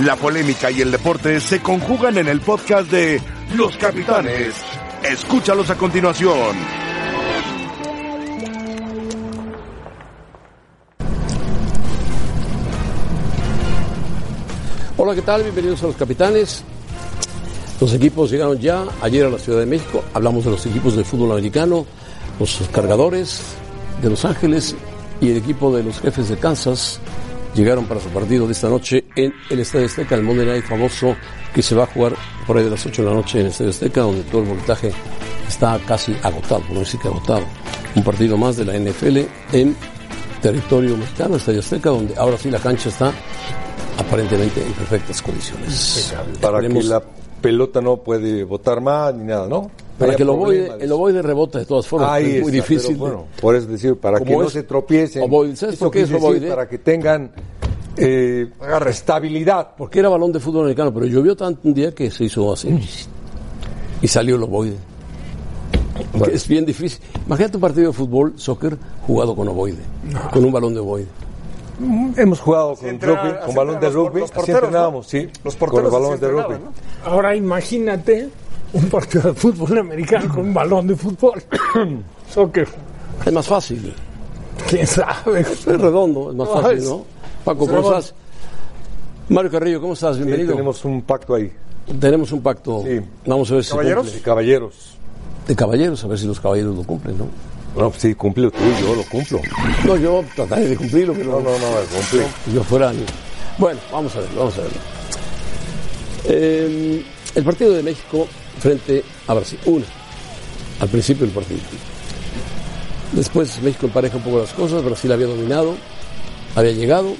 La polémica y el deporte se conjugan en el podcast de Los Capitanes. Escúchalos a continuación. Hola, ¿qué tal? Bienvenidos a Los Capitanes. Los equipos llegaron ya ayer a la Ciudad de México. Hablamos de los equipos de fútbol americano, los cargadores de Los Ángeles y el equipo de los jefes de Kansas llegaron para su partido de esta noche en el Estadio Azteca, el Monday Night famoso que se va a jugar por ahí de las 8 de la noche en el Estadio Azteca, donde todo el voltaje está casi agotado, por no decir que agotado. Un partido más de la NFL en territorio mexicano, Estadio Azteca, donde ahora sí la cancha está aparentemente en perfectas condiciones. Para que la pelota no puede botar más ni nada, ¿no? Para que el ovoide, el ovoide rebote de todas formas, Ahí es muy está, difícil. bueno, por eso decir, para que no se tropiecen. ovoide, ¿sabes por qué es ovoide? Para que tengan eh, estabilidad. Porque era balón de fútbol americano, pero llovió tanto un día que se hizo así. Y salió el ovoide. Es bien difícil. Imagínate un partido de fútbol, soccer, jugado con ovoide. Con un balón de ovoide. Hemos jugado con, rugby, con balón de los- rugby, los así porteros, ¿no? entrenábamos, sí. Los con porteros los así balones de rugby. Ahora imagínate un partido de fútbol americano con un balón de fútbol. Soccer. Es más fácil. ¿Quién sabe? Es redondo, es más No, fácil, es- ¿no? Paco, ¿cómo estás? Mario Carrillo, ¿cómo estás? Sí, Bienvenido. tenemos un pacto ahí, Tenemos un pacto. Sí. Vamos a ver si ¿Caballeros? de caballeros. De caballeros, a ver si los caballeros lo cumplen, ¿no? No, pues sí, cumple tú, yo lo cumplo. No, yo trataré de cumplirlo, pero No, no, no, cumple. yo fuera. Bueno, vamos a ver, vamos a ver. Eh, el partido de México frente a Brasil. Una, al principio del partido. Después México empareja un poco las cosas. Brasil había dominado, había llegado,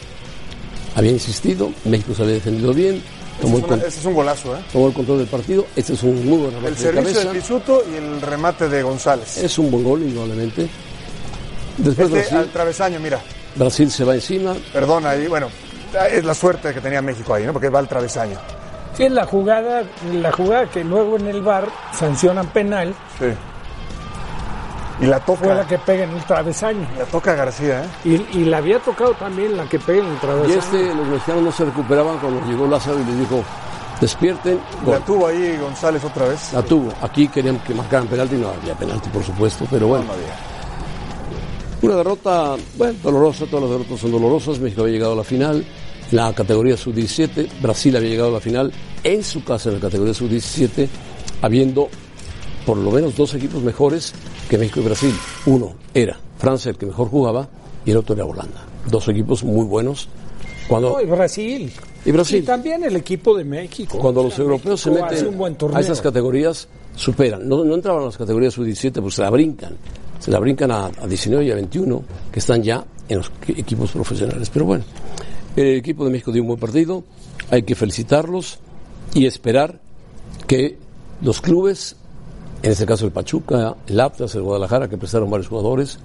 había insistido. México se había defendido bien, tomó el, Una- con- Ese es un golazo, ¿eh? tomó el control del partido. Este es un muy buen remate El de servicio de cabeza. Pisuto y el remate de González. Es un buen gol, indudablemente. Después Este Brasil, al travesaño, mira. Brasil se va encima. Perdona ahí, bueno, es la suerte que tenía México ahí, ¿no? Porque va al travesaño. Sí, es la jugada, la jugada que luego en el bar sancionan penal Sí. Y la fue toca. la que pega en el travesaño. La toca García, ¿eh? Y, y la había tocado también la que pega en el Y travesaño. este, los mexicanos no se recuperaban cuando llegó Lázaro y les dijo, despierten, gol. La tuvo ahí González otra vez. La tuvo. Aquí querían que marcaran penalti, no había penalti, por supuesto, pero bueno. No había. Una derrota, bueno, dolorosa, todas las derrotas son dolorosas. México había llegado a la final, la categoría sub-17. Brasil había llegado a la final en su casa en la categoría sub-17, habiendo por lo menos dos equipos mejores que México y Brasil. Uno era Francia, el que mejor jugaba, y el otro era Holanda. Dos equipos muy buenos. Cuando, No, y Brasil. y Brasil. Y también el equipo de México. Cuando los europeos se México meten a esas categorías, superan. No, no entraban a las categorías sub-17, pues se la brincan. Se la brincan a, a 19 y a 21, que están ya en los equipos profesionales. Pero bueno, el equipo de México dio un buen partido, hay que felicitarlos y esperar que los clubes, en este caso el Pachuca, el Atlas, el Guadalajara, que prestaron varios jugadores,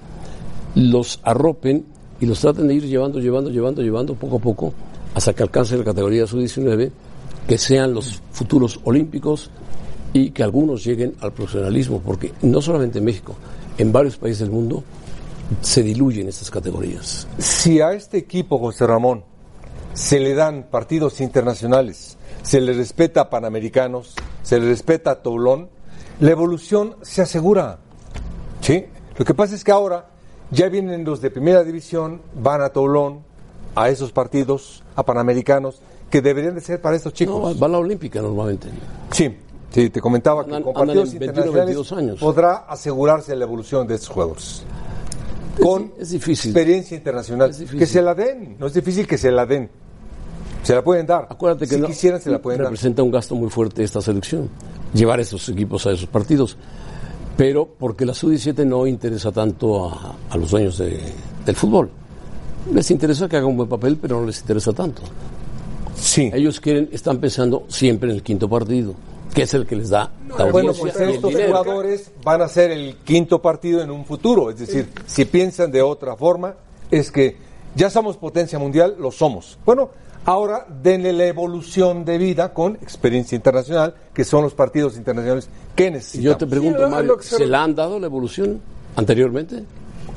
los arropen y los traten de ir llevando, llevando, llevando, llevando poco a poco hasta que alcancen la categoría sub-19, que sean los futuros olímpicos y que algunos lleguen al profesionalismo, porque no solamente en México, en varios países del mundo se diluyen estas categorías. Si a este equipo, José Ramón, se le dan partidos internacionales, se le respeta a Panamericanos, se le respeta a Toulon, la evolución se asegura. ¿Sí? Lo que pasa es que ahora ya vienen los de primera división, van a Toulon, a esos partidos, a Panamericanos, que deberían de ser para estos No, chicos. va, va a la olímpica normalmente. Sí, sí, te comentaba Andan- que con partidos en 21, internacionales 22 años. podrá asegurarse la evolución de estos juegos. Con es difícil. experiencia internacional. Es difícil. Que se la den, no es difícil que se la den. Se la pueden dar. Acuérdate que si no- quisieran se la pueden dar. representa un gasto muy fuerte esta selección, llevar esos equipos a esos partidos. Pero porque la sub-17 no interesa tanto a, a los dueños de- del fútbol. Les interesa que haga un buen papel, pero no les interesa tanto. Sí. Ellos quieren, están pensando siempre en el quinto partido, que es el que les da la Bueno, pues estos jugadores van a ser el quinto partido en un futuro. Es decir, si piensan de otra forma, es que ya somos potencia mundial, lo somos. Bueno, ahora denle la evolución de vida con experiencia internacional, que son los partidos internacionales que Y necesitamos. yo te pregunto, Sí, Mario, se- ¿se la han dado la evolución anteriormente?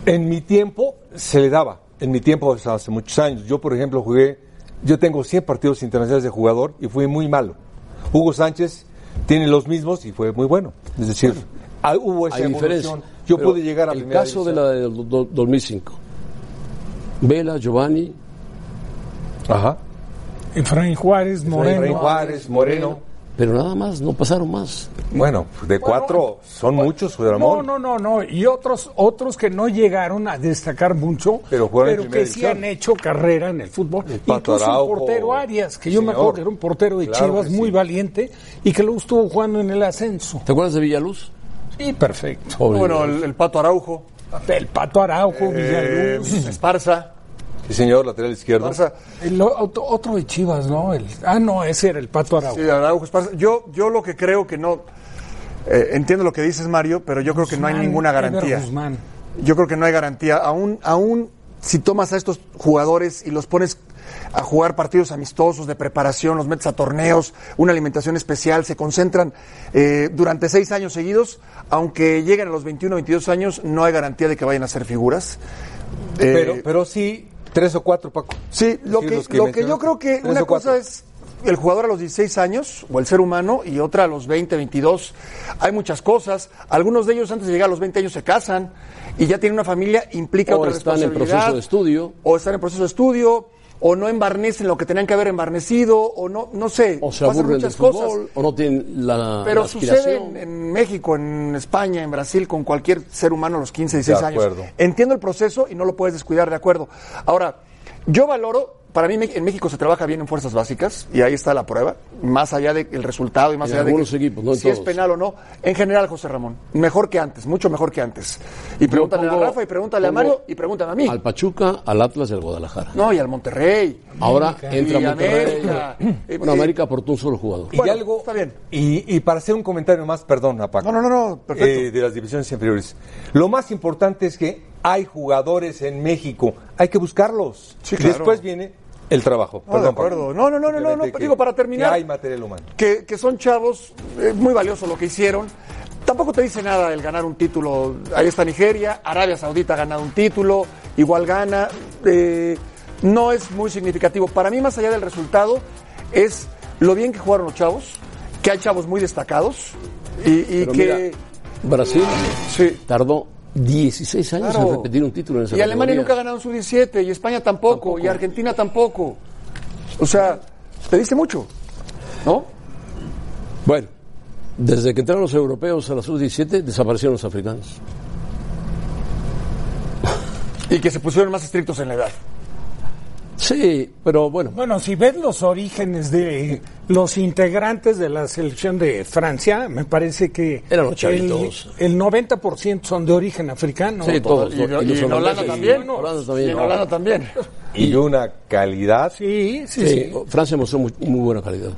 En mi tiempo se le daba, en mi tiempo o sea, hace muchos años. Yo, por ejemplo, jugué yo tengo 100 partidos internacionales de jugador y fui muy malo. Hugo Sánchez tiene los mismos y fue muy bueno. Es decir, ah, hubo esa diferencia. evolución. Yo Pero pude llegar a El caso de la del do- 2005. Vela, Giovanni, Ajá. Efraín Juárez, Moreno. Efraín Juárez, Moreno. pero nada más, no pasaron más. Bueno, de cuatro son muchos, José No, Ramón. no, no, no. Y otros, otros que no llegaron a destacar mucho, Pero que sí han hecho carrera en el fútbol. El Pato Incluso Araujo. el portero Arias, que yo me acuerdo que era un portero de Claro Chivas muy sí. valiente y que luego estuvo jugando en el ascenso. ¿Te acuerdas de Villaluz? Sí, perfecto. Pobre Bueno, el Pato Araujo, El Pato Araujo, eh, Villaluz. Esparza, Sí, señor, lateral izquierdo. El otro, otro de Chivas, ¿no? El- ah, no, ese era el Pato Araujo. Sí, Araujo. Yo, yo lo que creo que no. eh, entiendo lo que dices, Mario, pero yo creo que no hay ninguna garantía. Guzmán. Yo creo que no hay garantía. Aún, aún si tomas a estos jugadores y los pones a jugar partidos amistosos de preparación, los metes a torneos, una alimentación especial, se concentran eh, durante seis años seguidos, aunque lleguen a los 21, 22 años, no hay garantía de que vayan a ser figuras. Eh, Pero, pero sí, tres o cuatro, Paco. Sí, lo Sí, que, lo que yo creo que Tres una o cosa es el jugador a los 16 años, o el ser humano, y otra a los 20, 22. Hay muchas cosas. Algunos de ellos antes de llegar a los 20 años se casan y ya tienen una familia, implica O otra están en proceso de estudio. O están en proceso de estudio, o no embarnecen lo que tenían que haber embarnecido, o no, no sé. O se aburren del muchas cosas. fútbol, o no tienen la, Pero la sucede en, en México, en España, en Brasil, con cualquier ser humano a los 15, 16 De años. acuerdo. Entiendo el proceso y no lo puedes descuidar, de acuerdo. Ahora, yo valoro, para mí en México se trabaja bien en fuerzas básicas y ahí está la prueba, más allá del resultado y más En allá de que- equipos, no en si es penal o no. En general, José Ramón, mejor que antes, mucho mejor que antes. Y pregúntale pongo- a Rafa y pregúntale a Mario y pregúntame a mí. Al Pachuca, al Atlas y al Guadalajara. No, y al Monterrey. Ahora entra Y Monterrey. América. Eh, Bueno, América aportó un solo jugador. Y Bueno, algo. está bien. Y, y para hacer un comentario más, perdón, a Paco. No, no, no, no, perfecto. eh, de las divisiones inferiores. Lo más importante es que hay jugadores en México. Hay que buscarlos. Sí, claro. Después viene el trabajo. No, de Perdón, Paco. acuerdo. No, no, no, no, no, no, digo, para terminar- que hay material humano. que, que son chavos, es muy valioso lo que hicieron. Tampoco te dice nada el ganar un título. Ahí está Nigeria, Arabia Saudita ha ganado un título, igual gana. eh, no es muy significativo. Para mí, más allá del resultado, es lo bien que jugaron los chavos, que hay chavos muy destacados y, y Pero que. mira, Brasil sí. tardó 16 años Claro. en repetir un título en esa Y Alemania nunca ha ganado un sub-17, y España tampoco, y Argentina tampoco. O sea, te dice mucho, ¿no? Bueno, desde que entraron los europeos a la sub-17 desaparecieron los africanos. Y que se pusieron más estrictos en la edad. Sí, pero bueno, Bueno, si ves los orígenes de los integrantes de la selección de Francia, me parece que Eran los el, chavitos. el 90% son de origen africano. sí, todos. Y, los- y los en Holanda también. y Holanda Y también. en Holanda también. Y una calidad Sí, sí, Sí, sí. Francia mostró muy, muy buena calidad.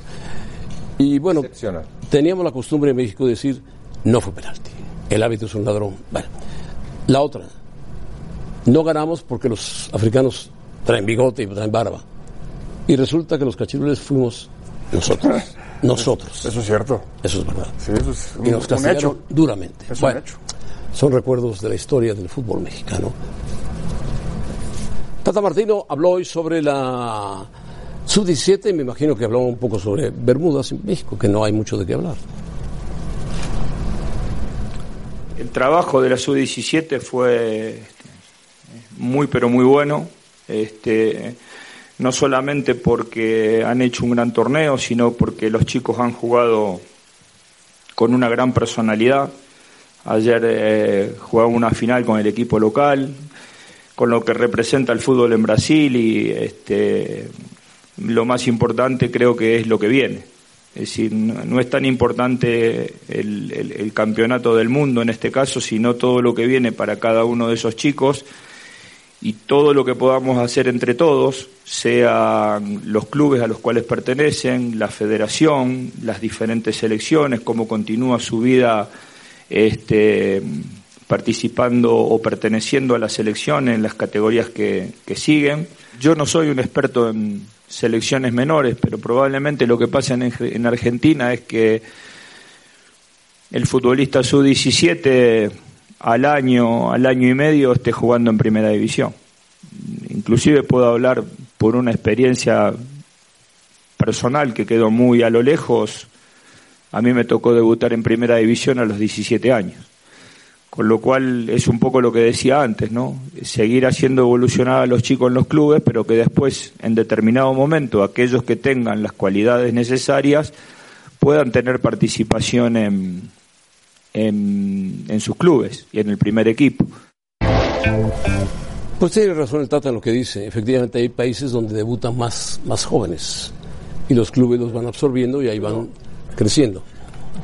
Y bueno, teníamos la costumbre en México de decir, no fue penalti, el hábito es un ladrón. Bueno, la otra, no ganamos porque los africanos traen bigote y traen barba. Y resulta que los cachirules fuimos nosotros, nosotros. Eso es cierto. Eso es verdad. Sí, eso es un, Y nos un castigaron hecho. duramente. Es Bueno, un hecho. son recuerdos de la historia del fútbol mexicano. Tata Martino habló hoy sobre la sub-17 y me imagino que habló un poco sobre Bermudas en México, que no hay mucho de qué hablar. El trabajo de la sub-17 fue muy pero muy bueno, este, no solamente porque han hecho un gran torneo, sino porque los chicos han jugado con una gran personalidad. Ayer eh, una final con el equipo local, con lo que representa el fútbol en Brasil y este, lo más importante creo que es lo que viene. Es decir, no, es tan importante el- el campeonato del mundo en este caso, sino todo lo que viene para cada uno de esos chicos y todo lo que podamos hacer entre todos, sean los clubes a los cuales pertenecen, la federación, las diferentes selecciones, cómo continúa su vida este, participando o perteneciendo a la selección en las categorías que, que siguen. Yo no soy un experto en selecciones menores, pero probablemente lo que pasa en, en Argentina es que el futbolista sub-17 al año, al año y medio esté jugando en primera división. Inclusive puedo hablar por una experiencia personal que quedó muy a lo lejos, a mí me tocó debutar en primera división a los 17 años. Con lo cual es un poco lo que decía antes, ¿no? Seguir haciendo evolucionar a los chicos en los clubes, pero que después, en determinado momento, aquellos que tengan las cualidades necesarias puedan tener participación en, en, en sus clubes y en el primer equipo. Pues tiene razón el Tata en lo que dice. Efectivamente hay países donde debutan más, más jóvenes y los clubes los van absorbiendo y ahí van creciendo.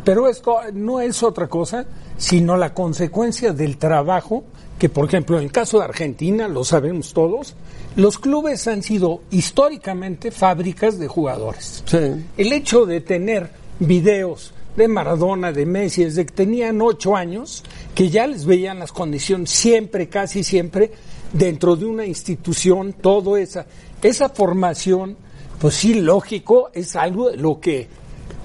Pero esto no es otra cosa, sino la consecuencia del trabajo que, por ejemplo, en el caso de Argentina, lo sabemos todos, los clubes han sido históricamente fábricas de jugadores. Sí. El hecho de tener videos de Maradona, de Messi, desde que tenían ocho años, que ya les veían las condiciones siempre, casi siempre, dentro de una institución, todo esa, esa formación, pues sí, lógico, es algo de lo que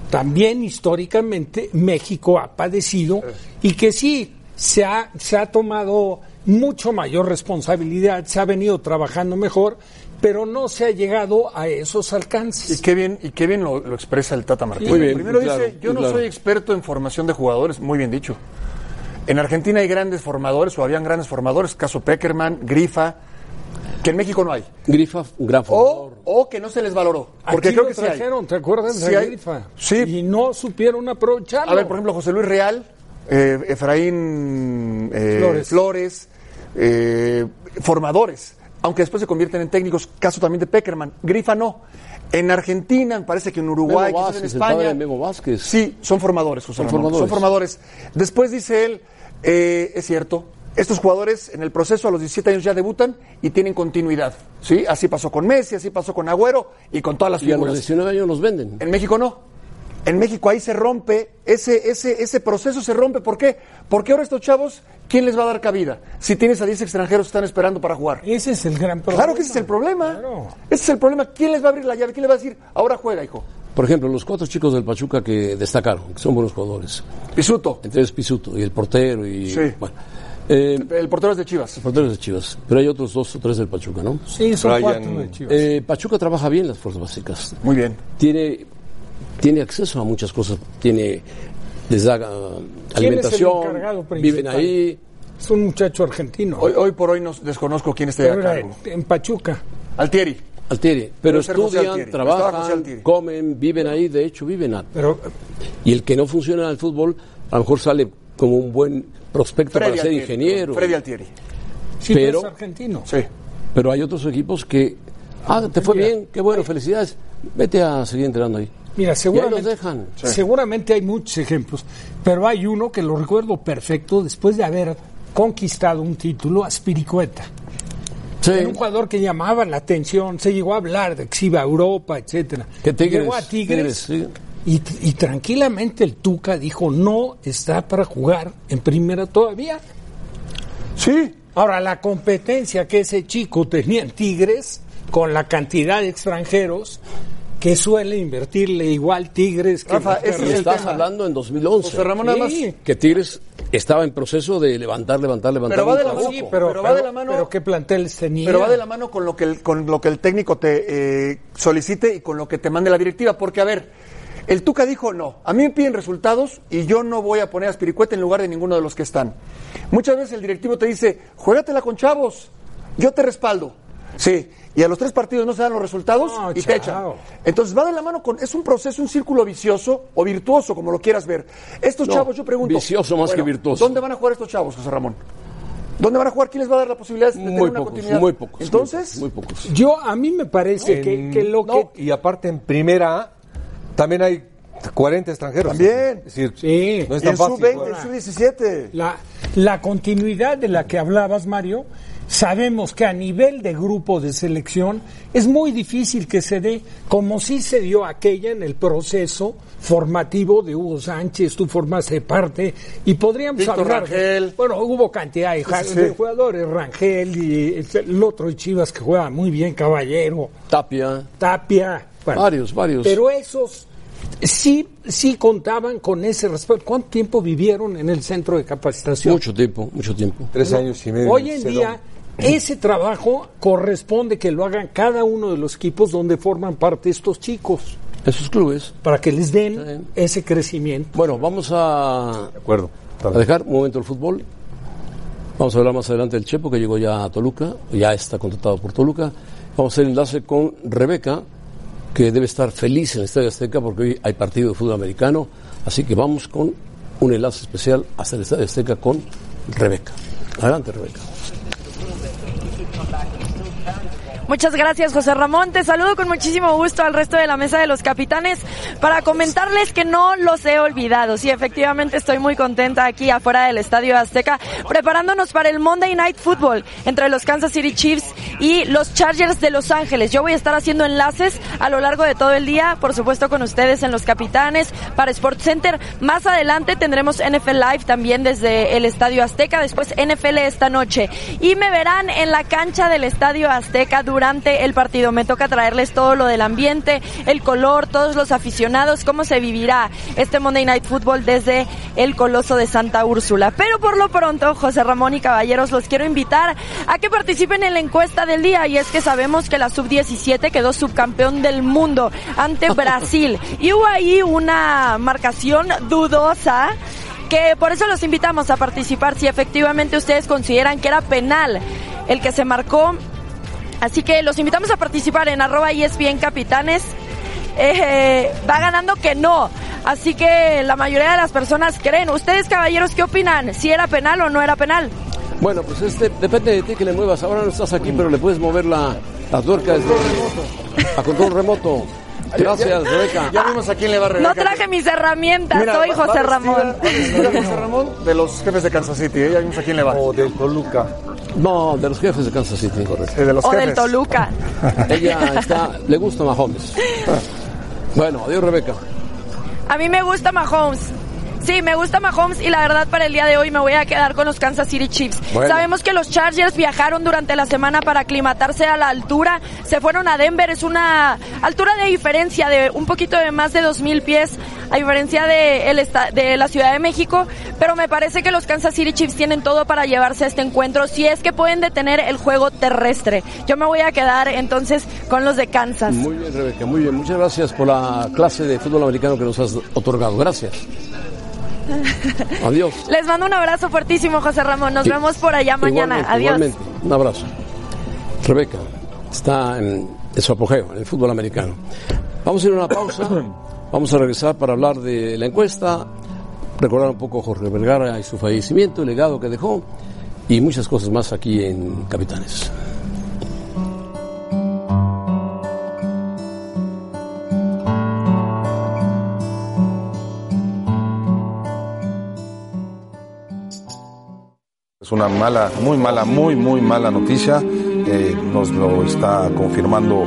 también históricamente México ha padecido y que sí se ha, se ha tomado mucho mayor responsabilidad, se ha venido trabajando mejor, pero no se ha llegado a esos alcances. Y qué bien, y qué bien lo, lo expresa el Tata. Muy bien, Primero claro, dice, yo no claro. soy experto en formación de jugadores, muy bien dicho. En Argentina hay grandes formadores, o habían grandes formadores, caso Peckerman, Grifa, que en México no hay. Grifa, un gran formador. o que no se les valoró. Porque Aquí creo lo que sí hay. trajeron, ¿te acuerdas Sí de hay. Grifa? Sí. Y no supieron aprovecharlo. A ver, por ejemplo, José Luis Real, eh, Efraín eh, Flores. Flores, eh, formadores, aunque después se convierten en técnicos, caso también de Peckerman. Grifa no. En Argentina, me parece que en Uruguay, Memo en España. Memo Vázquez. Sí, son formadores, José Son formadores. Son formadores. Después dice él, eh, es cierto, estos jugadores en el proceso a los 17 años ya debutan y tienen continuidad. ¿sí? Así pasó con Messi, así pasó con Agüero y con todas las Y a los figuras. 19 años los venden. En México no. En México ahí se rompe, ese, ese, ese proceso se rompe. ¿Por qué? Porque ahora estos chavos, ¿quién les va a dar cabida? Si tienes a 10 extranjeros que están esperando para jugar. Ese es el gran problema. Claro que ese es el problema. Claro. Ese es el problema. ¿Quién les va a abrir la llave? ¿Quién les va a decir, ahora juega, hijo? Por ejemplo, los cuatro chicos del Pachuca que destacaron, que son buenos jugadores. Pisuto. Entre ellos Pisuto y el portero y... Sí. Bueno, eh, El portero es de Chivas. los porteros de Chivas. Pero hay otros dos o tres del Pachuca, ¿no? Sí, son cuatro de Chivas. Eh, Pachuca trabaja bien las fuerzas básicas. Muy bien. Tiene, tiene acceso a muchas cosas. Tiene, les da ah, alimentación, encargado principal? viven ahí. es un muchacho argentino. Hoy, hoy por hoy no desconozco quién Pero a cargo. en, Pachuca. Altieri. Altieri, pero estudian, Altieri. Trabajan, Altieri. comen, viven ahí, de hecho viven a- Pero Y el que no funciona en el fútbol, a lo mejor sale como un buen prospecto para ser Altieri. ingeniero. Freddy Altieri. sí, Pero- es argentino. Sí. Pero hay otros equipos que, ah, te fue bien, qué bueno, felicidades, vete a seguir entrenando ahí. Mira, los seguramente, dejan. Sí. seguramente hay muchos ejemplos, pero hay uno que lo recuerdo perfecto después de haber conquistado un título, Aspiricueta. Sí. Era un jugador que llamaba la atención, se llegó a hablar de que se iba a Europa, etcétera. Llegó a Tigres, Tigres, y, y tranquilamente el Tuca dijo no está para jugar en primera todavía. Sí. Ahora, la competencia que ese chico tenía en Tigres, con la cantidad de extranjeros que suele invertirle igual Tigres que Rafa, ese Y es el estás tema. hablando en 2011. José Ramón, nada más. Sí. Que Tigres estaba en proceso de levantar, levantar, levantar. Pero va de la mano. Sí, pero, Pero va de la mano- pero qué planteles tenía. Pero va de la mano con lo que el, con lo que el técnico te eh, solicite y con lo que te mande la directiva. Porque, a ver, el Tuca dijo no. A mí me piden resultados y yo no voy a poner a Spiricueta en lugar de ninguno de los que están. Muchas veces el directivo te dice, juégatela con chavos, yo te respaldo. Sí, y a los tres partidos no se dan los resultados No, y chao. te echan. Entonces va de la mano con. Es un proceso, un círculo vicioso o virtuoso, como lo quieras ver. Estos No, chavos, yo pregunto. vicioso más que virtuoso. ¿Dónde van a jugar estos chavos, José Ramón? ¿Dónde van a jugar? ¿Quién les va a dar la posibilidad de tener Muy una pocos, continuidad? muy pocos. Entonces, Muy pocos. Yo, a mí me parece que, que lo No, que... y aparte en primera A también hay 40 extranjeros. También. Es decir, Sí. no es y tan el fácil. sub-20, jugar. el sub-17. La, la continuidad de la que hablabas, Mario, sabemos que a nivel de grupo de selección es muy difícil que se dé, como sí se dio aquella en el proceso formativo de Hugo Sánchez, tú formaste parte, y podríamos Víctor hablar. Rangel. bueno, hubo cantidad de, Sí, sí, de sí. jugadores, Rangel y el otro de Chivas que juega muy bien, Caballero, Tapia, Tapia. bueno, varios, varios. pero esos sí, sí contaban con ese respeto. ¿Cuánto tiempo vivieron en el centro de capacitación? mucho tiempo, mucho tiempo. Tres años y medio. Hoy en día, ese trabajo corresponde que lo hagan cada uno de los equipos donde forman parte estos chicos. En sus clubes. Para que les den ese crecimiento. Bueno, vamos a, De acuerdo. a dejar un momento el fútbol. Vamos a hablar más adelante del Chepo, que llegó ya a Toluca, ya está contratado por Toluca. Vamos a hacer enlace con Rebeca, que debe estar feliz en el Estadio Azteca porque hoy hay partido de fútbol americano. Así que vamos con un enlace especial hasta el Estadio Azteca con Rebeca. Adelante, Rebeca. Muchas gracias, José Ramón. Te saludo con muchísimo gusto al resto de la mesa de los capitanes para comentarles que no los he olvidado. Sí, efectivamente estoy muy contenta aquí afuera del Estadio Azteca, preparándonos para el Monday Night Football entre los Kansas City Chiefs y los Chargers de Los Ángeles. Yo voy a estar haciendo enlaces a lo largo de todo el día, por supuesto con ustedes en los capitanes para Sports Center. Más adelante tendremos NFL Live también desde el Estadio Azteca, después NFL esta noche. Y me verán en la cancha del Estadio Azteca durante el partido. Me toca traerles todo lo del ambiente, el color, todos los aficionados, cómo se vivirá este Monday Night Football desde el Coloso de Santa Úrsula. Pero por lo pronto, José Ramón y caballeros, los quiero invitar a que participen en la encuesta del día y es que sabemos que la sub-17 quedó subcampeón del mundo ante Brasil y hubo ahí una marcación dudosa que por eso los invitamos a participar si efectivamente ustedes consideran que era penal el que se marcó Así que los invitamos a participar en arroba ESPN Capitanes. Eh, va ganando que no. Así que la mayoría de las personas creen. ¿Ustedes, caballeros, qué opinan? ¿Si era penal o no era penal? Bueno, pues este depende de ti que le muevas. Ahora no estás aquí, pero le puedes mover la, la tuerca desde a control remoto. Gracias, Rebeca. Ya vimos a quién le va a Rebeca. No traje mis herramientas, Mira, soy va- va José Ramón. José Ramón de los jefes de Kansas City. ¿eh? Ya vimos a quién le va. O de Toluca. No, de los jefes de Kansas City. Eh, de los O jefes. del Toluca. Ella está, le gusta Mahomes. Bueno, adiós, Rebeca. A mí me gusta Mahomes. Sí, me gusta Mahomes y la verdad para el día de hoy me voy a quedar con los Kansas City Chiefs. Bueno. Sabemos que los Chargers viajaron durante la semana para aclimatarse a la altura. Se fueron a Denver, es una altura de diferencia de un poquito de más de 2.000 pies, a diferencia de, el de la Ciudad de México. Pero me parece que los Kansas City Chiefs tienen todo para llevarse a este encuentro si es que pueden detener el juego terrestre. Yo me voy a quedar entonces con los de Kansas. Muy bien, Rebeca, muy bien. Muchas gracias por la clase de fútbol americano que nos has otorgado. Gracias. Adiós. Les mando un abrazo fuertísimo, José Ramón. Nos vemos por allá mañana. Igualmente, Adiós. igualmente. Un abrazo. Rebeca está en, en su apogeo, en el fútbol americano. Vamos a ir a una pausa. Vamos a regresar para hablar de la encuesta, recordar un poco a Jorge Vergara y su fallecimiento, el legado que dejó y muchas cosas más aquí en Capitanes. Es una mala, muy mala, muy, muy mala noticia. Eh, nos lo está confirmando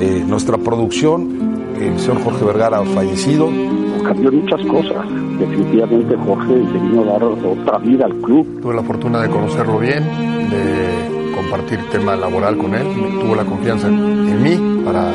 eh, nuestra producción. El señor Jorge Vergara ha fallecido. cambió muchas cosas. Definitivamente Jorge le vino a dar otra vida al club. Tuve la fortuna de conocerlo bien, de compartir tema laboral con él. Tuvo la confianza en mí para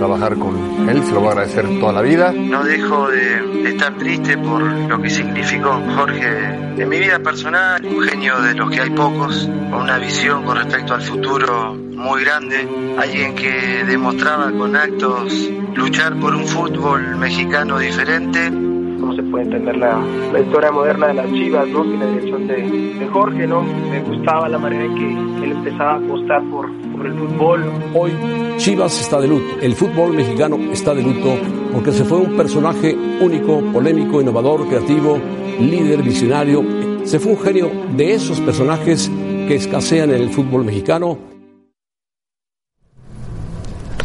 trabajar con él. Se lo voy a agradecer toda la vida. No dejo de, estar triste por lo que significó Jorge en mi vida personal, un genio de los que hay pocos, con una visión con respecto al futuro muy grande, alguien que demostraba con actos luchar por un fútbol mexicano diferente. No se puede entender la, la historia moderna de las Chivas, ¿no? Sin la dirección de, de Jorge, ¿no? Me gustaba la manera en que él empezaba a apostar por, por el fútbol. Hoy Chivas está de luto, el fútbol mexicano está de luto porque se fue un personaje único, polémico, innovador, creativo, líder, visionario. Se fue un genio de esos personajes que escasean en el fútbol mexicano.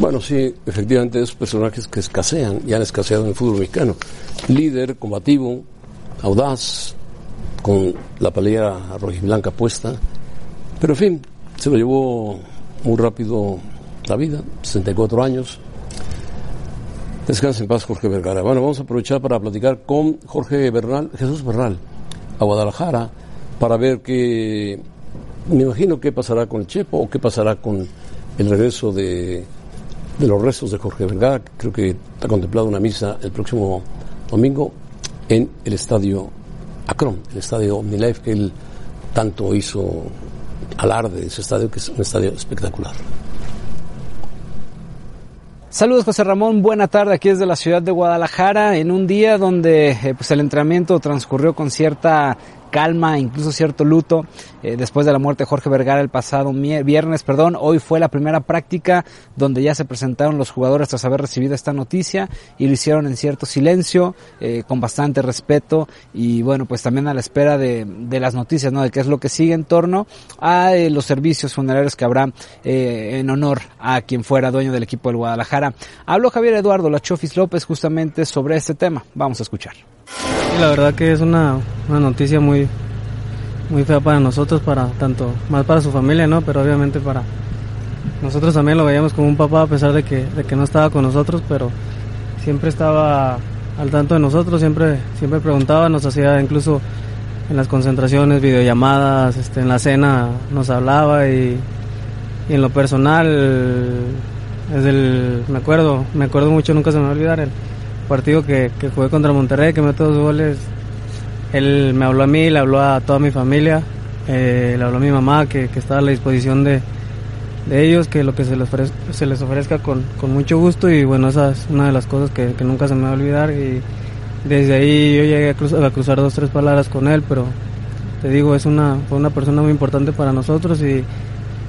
Bueno, sí, efectivamente, esos personajes que escasean y han escaseado en el fútbol mexicano. Líder, combativo, audaz, con la playera rojiblanca puesta. Pero en fin, se lo llevó muy rápido la vida, 64 años. Descansa en paz Jorge Vergara. Bueno, vamos a aprovechar para platicar con Jorge Bernal, Jesús Bernal, a Guadalajara, para ver qué, me imagino qué pasará con el Chepo o qué pasará con el regreso de, de los restos de Jorge Vergara. Creo que está contemplada una misa el próximo domingo en el estadio Akron, el estadio OmniLife que él tanto hizo alarde de ese estadio, que es un estadio espectacular. Saludos José Ramón, buena tarde aquí desde la ciudad de Guadalajara en un día donde eh, pues el entrenamiento transcurrió con cierta calma, incluso cierto luto, eh, después de la muerte de Jorge Vergara el pasado viernes, perdón, hoy fue la primera práctica donde ya se presentaron los jugadores tras haber recibido esta noticia y lo hicieron en cierto silencio, eh, con bastante respeto y bueno, pues también a la espera de, las noticias, ¿no? De qué es lo que sigue en torno a eh, los servicios funerarios que habrá en honor a quien fuera dueño del equipo del Guadalajara. Habló Javier Eduardo Lachofis López justamente sobre este tema. Vamos a escuchar. La verdad que es una, una noticia muy, muy fea para nosotros, para tanto, más para su familia, ¿no? Pero obviamente para nosotros también lo veíamos como un papá a pesar de que, de que no estaba con nosotros, pero siempre estaba al tanto de nosotros, siempre, siempre preguntaba, nos hacía incluso en las concentraciones, videollamadas, este, en la cena nos hablaba y, y en lo personal, es el, me acuerdo, me acuerdo mucho, nunca se me va a olvidar, el, partido que, que jugué contra Monterrey, que metió dos goles, él me habló a mí, le habló a toda mi familia, eh, le habló a mi mamá que, que estaba a la disposición de, de, ellos, que lo que se les ofrezca, se les ofrezca con, con, mucho gusto. Y bueno, esa es una de las cosas que, que, nunca se me va a olvidar. Y desde ahí yo llegué a cruzar, a cruzar dos, tres palabras con él, pero te digo, es una, fue una persona muy importante para nosotros. Y,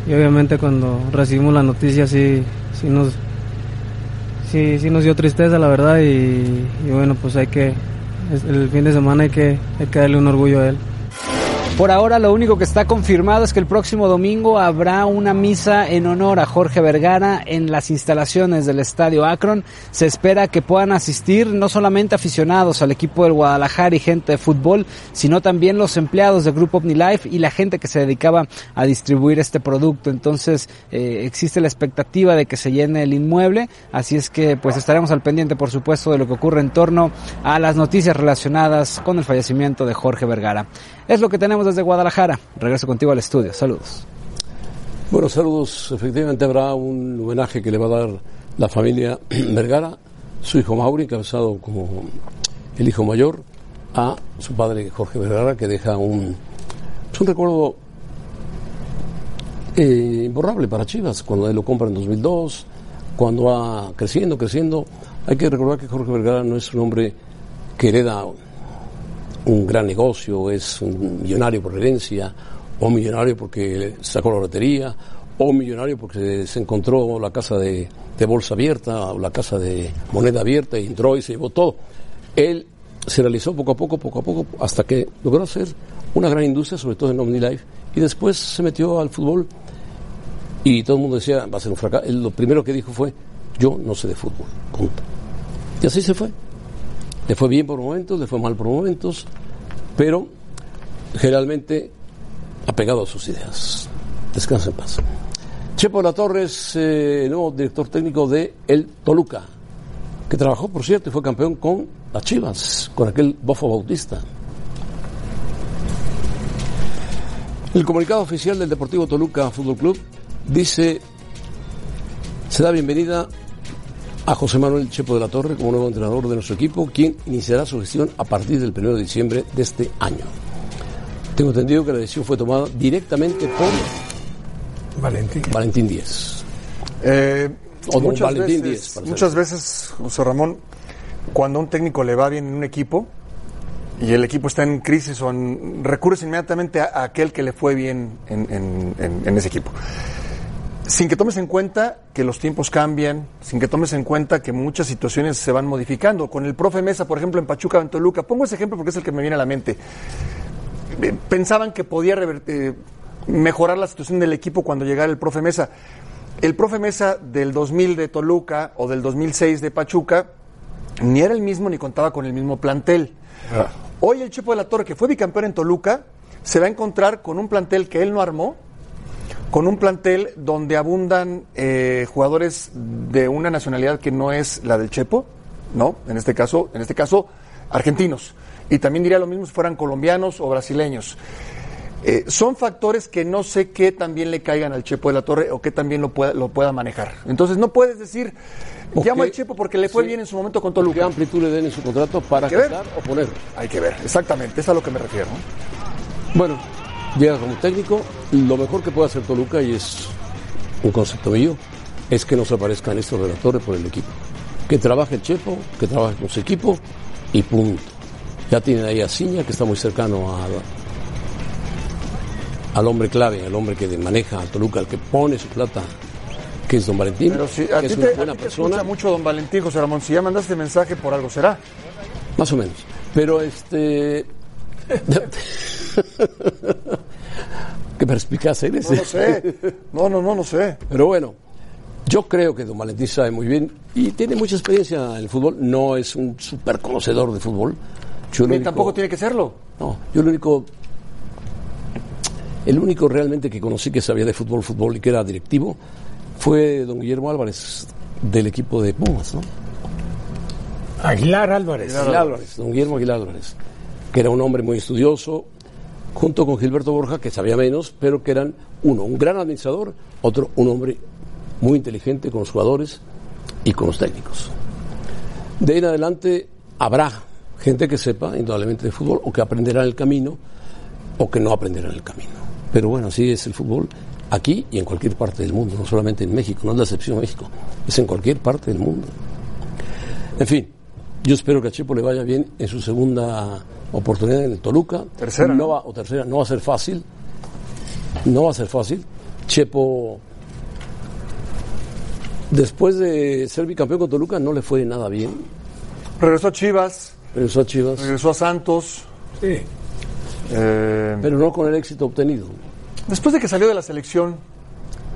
y obviamente cuando recibimos la noticia sí, sí nos sí, sí nos dio tristeza, la verdad, y, y bueno, pues hay que, el fin de semana hay que, hay que darle un orgullo a él. Por ahora lo único que está confirmado es que el próximo domingo habrá una misa en honor a Jorge Vergara en las instalaciones del Estadio Akron. Se espera que puedan asistir no solamente aficionados al equipo del Guadalajara y gente de fútbol, sino también los empleados del Grupo OmniLife y la gente que se dedicaba a distribuir este producto. Entonces eh, existe la expectativa de que se llene el inmueble, así es que pues estaremos al pendiente por supuesto de lo que ocurre en torno a las noticias relacionadas con el fallecimiento de Jorge Vergara. Es lo que tenemos desde Guadalajara. Regreso contigo al estudio. Saludos. Bueno, saludos. Efectivamente habrá un homenaje que le va a dar la familia Vergara, su hijo Mauri, casado como el hijo mayor, a su padre Jorge Vergara, que deja un, es un recuerdo eh, imborrable para Chivas, cuando él lo compra en 2002, cuando va creciendo, creciendo. Hay que recordar que Jorge Vergara no es un hombre que hereda un gran negocio, es un millonario por herencia, o millonario porque sacó la lotería, o millonario porque se encontró la casa de, bolsa abierta, o la casa de moneda abierta, y entró y se llevó todo. Él se realizó poco a poco, poco a poco, hasta que logró hacer una gran industria, sobre todo en OmniLife, y después se metió al fútbol y todo el mundo decía, va a ser un fracaso. Lo primero que dijo fue, yo no sé de fútbol. Y así se fue. Le fue bien por momentos, le fue mal por momentos, pero generalmente apegado a sus ideas. Descansa en paz. Chepo la Torres, eh, nuevo director técnico de El Toluca, que trabajó, por cierto, y fue campeón con las Chivas, con aquel Bofo Bautista. El comunicado oficial del Deportivo Toluca Fútbol Club dice, se da bienvenida a José Manuel Chepo de la Torre como nuevo entrenador de nuestro equipo, quien iniciará su gestión a partir del 1 de diciembre de este año. Tengo entendido que la decisión fue tomada directamente por Valentín, Valentín Díez. Eh, muchas, veces, muchas veces, José Ramón, cuando a un técnico le va bien en un equipo y el equipo está en crisis o en, recurres inmediatamente a, aquel que le fue bien en, en ese equipo sin que tomes en cuenta que los tiempos cambian, sin que tomes en cuenta que muchas situaciones se van modificando. Con el profe Mesa, por ejemplo, en Pachuca, en Toluca, pongo ese ejemplo porque es el que me viene a la mente. Eh, pensaban que podía eh, mejorar la situación del equipo cuando llegara el profe Mesa. El profe Mesa del 2000 de Toluca o del 2006 de Pachuca ni era el mismo ni contaba con el mismo plantel. Ah. Hoy el Chepo de la Torre, que fue bicampeón en Toluca, se va a encontrar con un plantel que él no armó, con un plantel donde abundan eh, jugadores de una nacionalidad que no es la del Chepo, ¿no? En este caso, en este caso, argentinos. Y también diría lo mismo si fueran colombianos o brasileños. Eh, son factores que no sé qué también le caigan al Chepo de la Torre o que también lo pueda, lo pueda manejar. Entonces no puedes decir, llamo al Chepo porque le fue bien en su momento con Toluca. ¿Qué amplitud le den en su contrato para quitar o poner? Hay que ver, exactamente, es a lo que me refiero. Bueno, llega como técnico, lo mejor que puede hacer Toluca, y es un concepto mío, es que no se aparezcan estos relatores por el equipo. Que trabaje el Chepo, que trabaje con su equipo y punto. Ya tienen ahí a Ciña, que está muy cercano a, al hombre clave, al hombre que maneja a Toluca, al que pone su plata, que es don Valentín, Pero si a que ti es te, una a buena ti te persona. mucho don Valentín, José Ramón. Si ya mandaste mensaje, por algo será. Más o menos. Pero este. Qué perspicaz eres. No lo sé. No, no, no, no sé. Pero bueno, yo creo que Don Valentín sabe muy bien y tiene mucha experiencia en el fútbol. No es un súper conocedor de fútbol. Yo único- tampoco tiene que serlo. No, yo lo único. El único realmente que conocí que sabía de fútbol, fútbol y que era directivo fue don Guillermo Álvarez del equipo de Pumas, ¿no? Aguilar Álvarez. Aguilar Álvarez, don Guillermo Aguilar Álvarez, que era un hombre muy estudioso, junto con Gilberto Borja, que sabía menos, pero que eran uno, un gran administrador, otro, un hombre muy inteligente con los jugadores y con los técnicos. De ahí en adelante habrá gente que sepa indudablemente de fútbol o que aprenderá en el camino o que no aprenderá en el camino. Pero bueno, así es el fútbol aquí y en cualquier parte del mundo, no solamente en México, no es la excepción México, es en cualquier parte del mundo. En fin, yo espero que a Chepo le vaya bien en su segunda oportunidad en el Toluca. Tercera, No va, o tercera, no va a ser fácil. No va a ser fácil. Chepo, después de ser bicampeón con Toluca, no le fue nada bien. Regresó a Chivas, Regresó a Chivas, regresó a Santos. Sí. Eh, pero no con el éxito obtenido. después de que salió de la selección,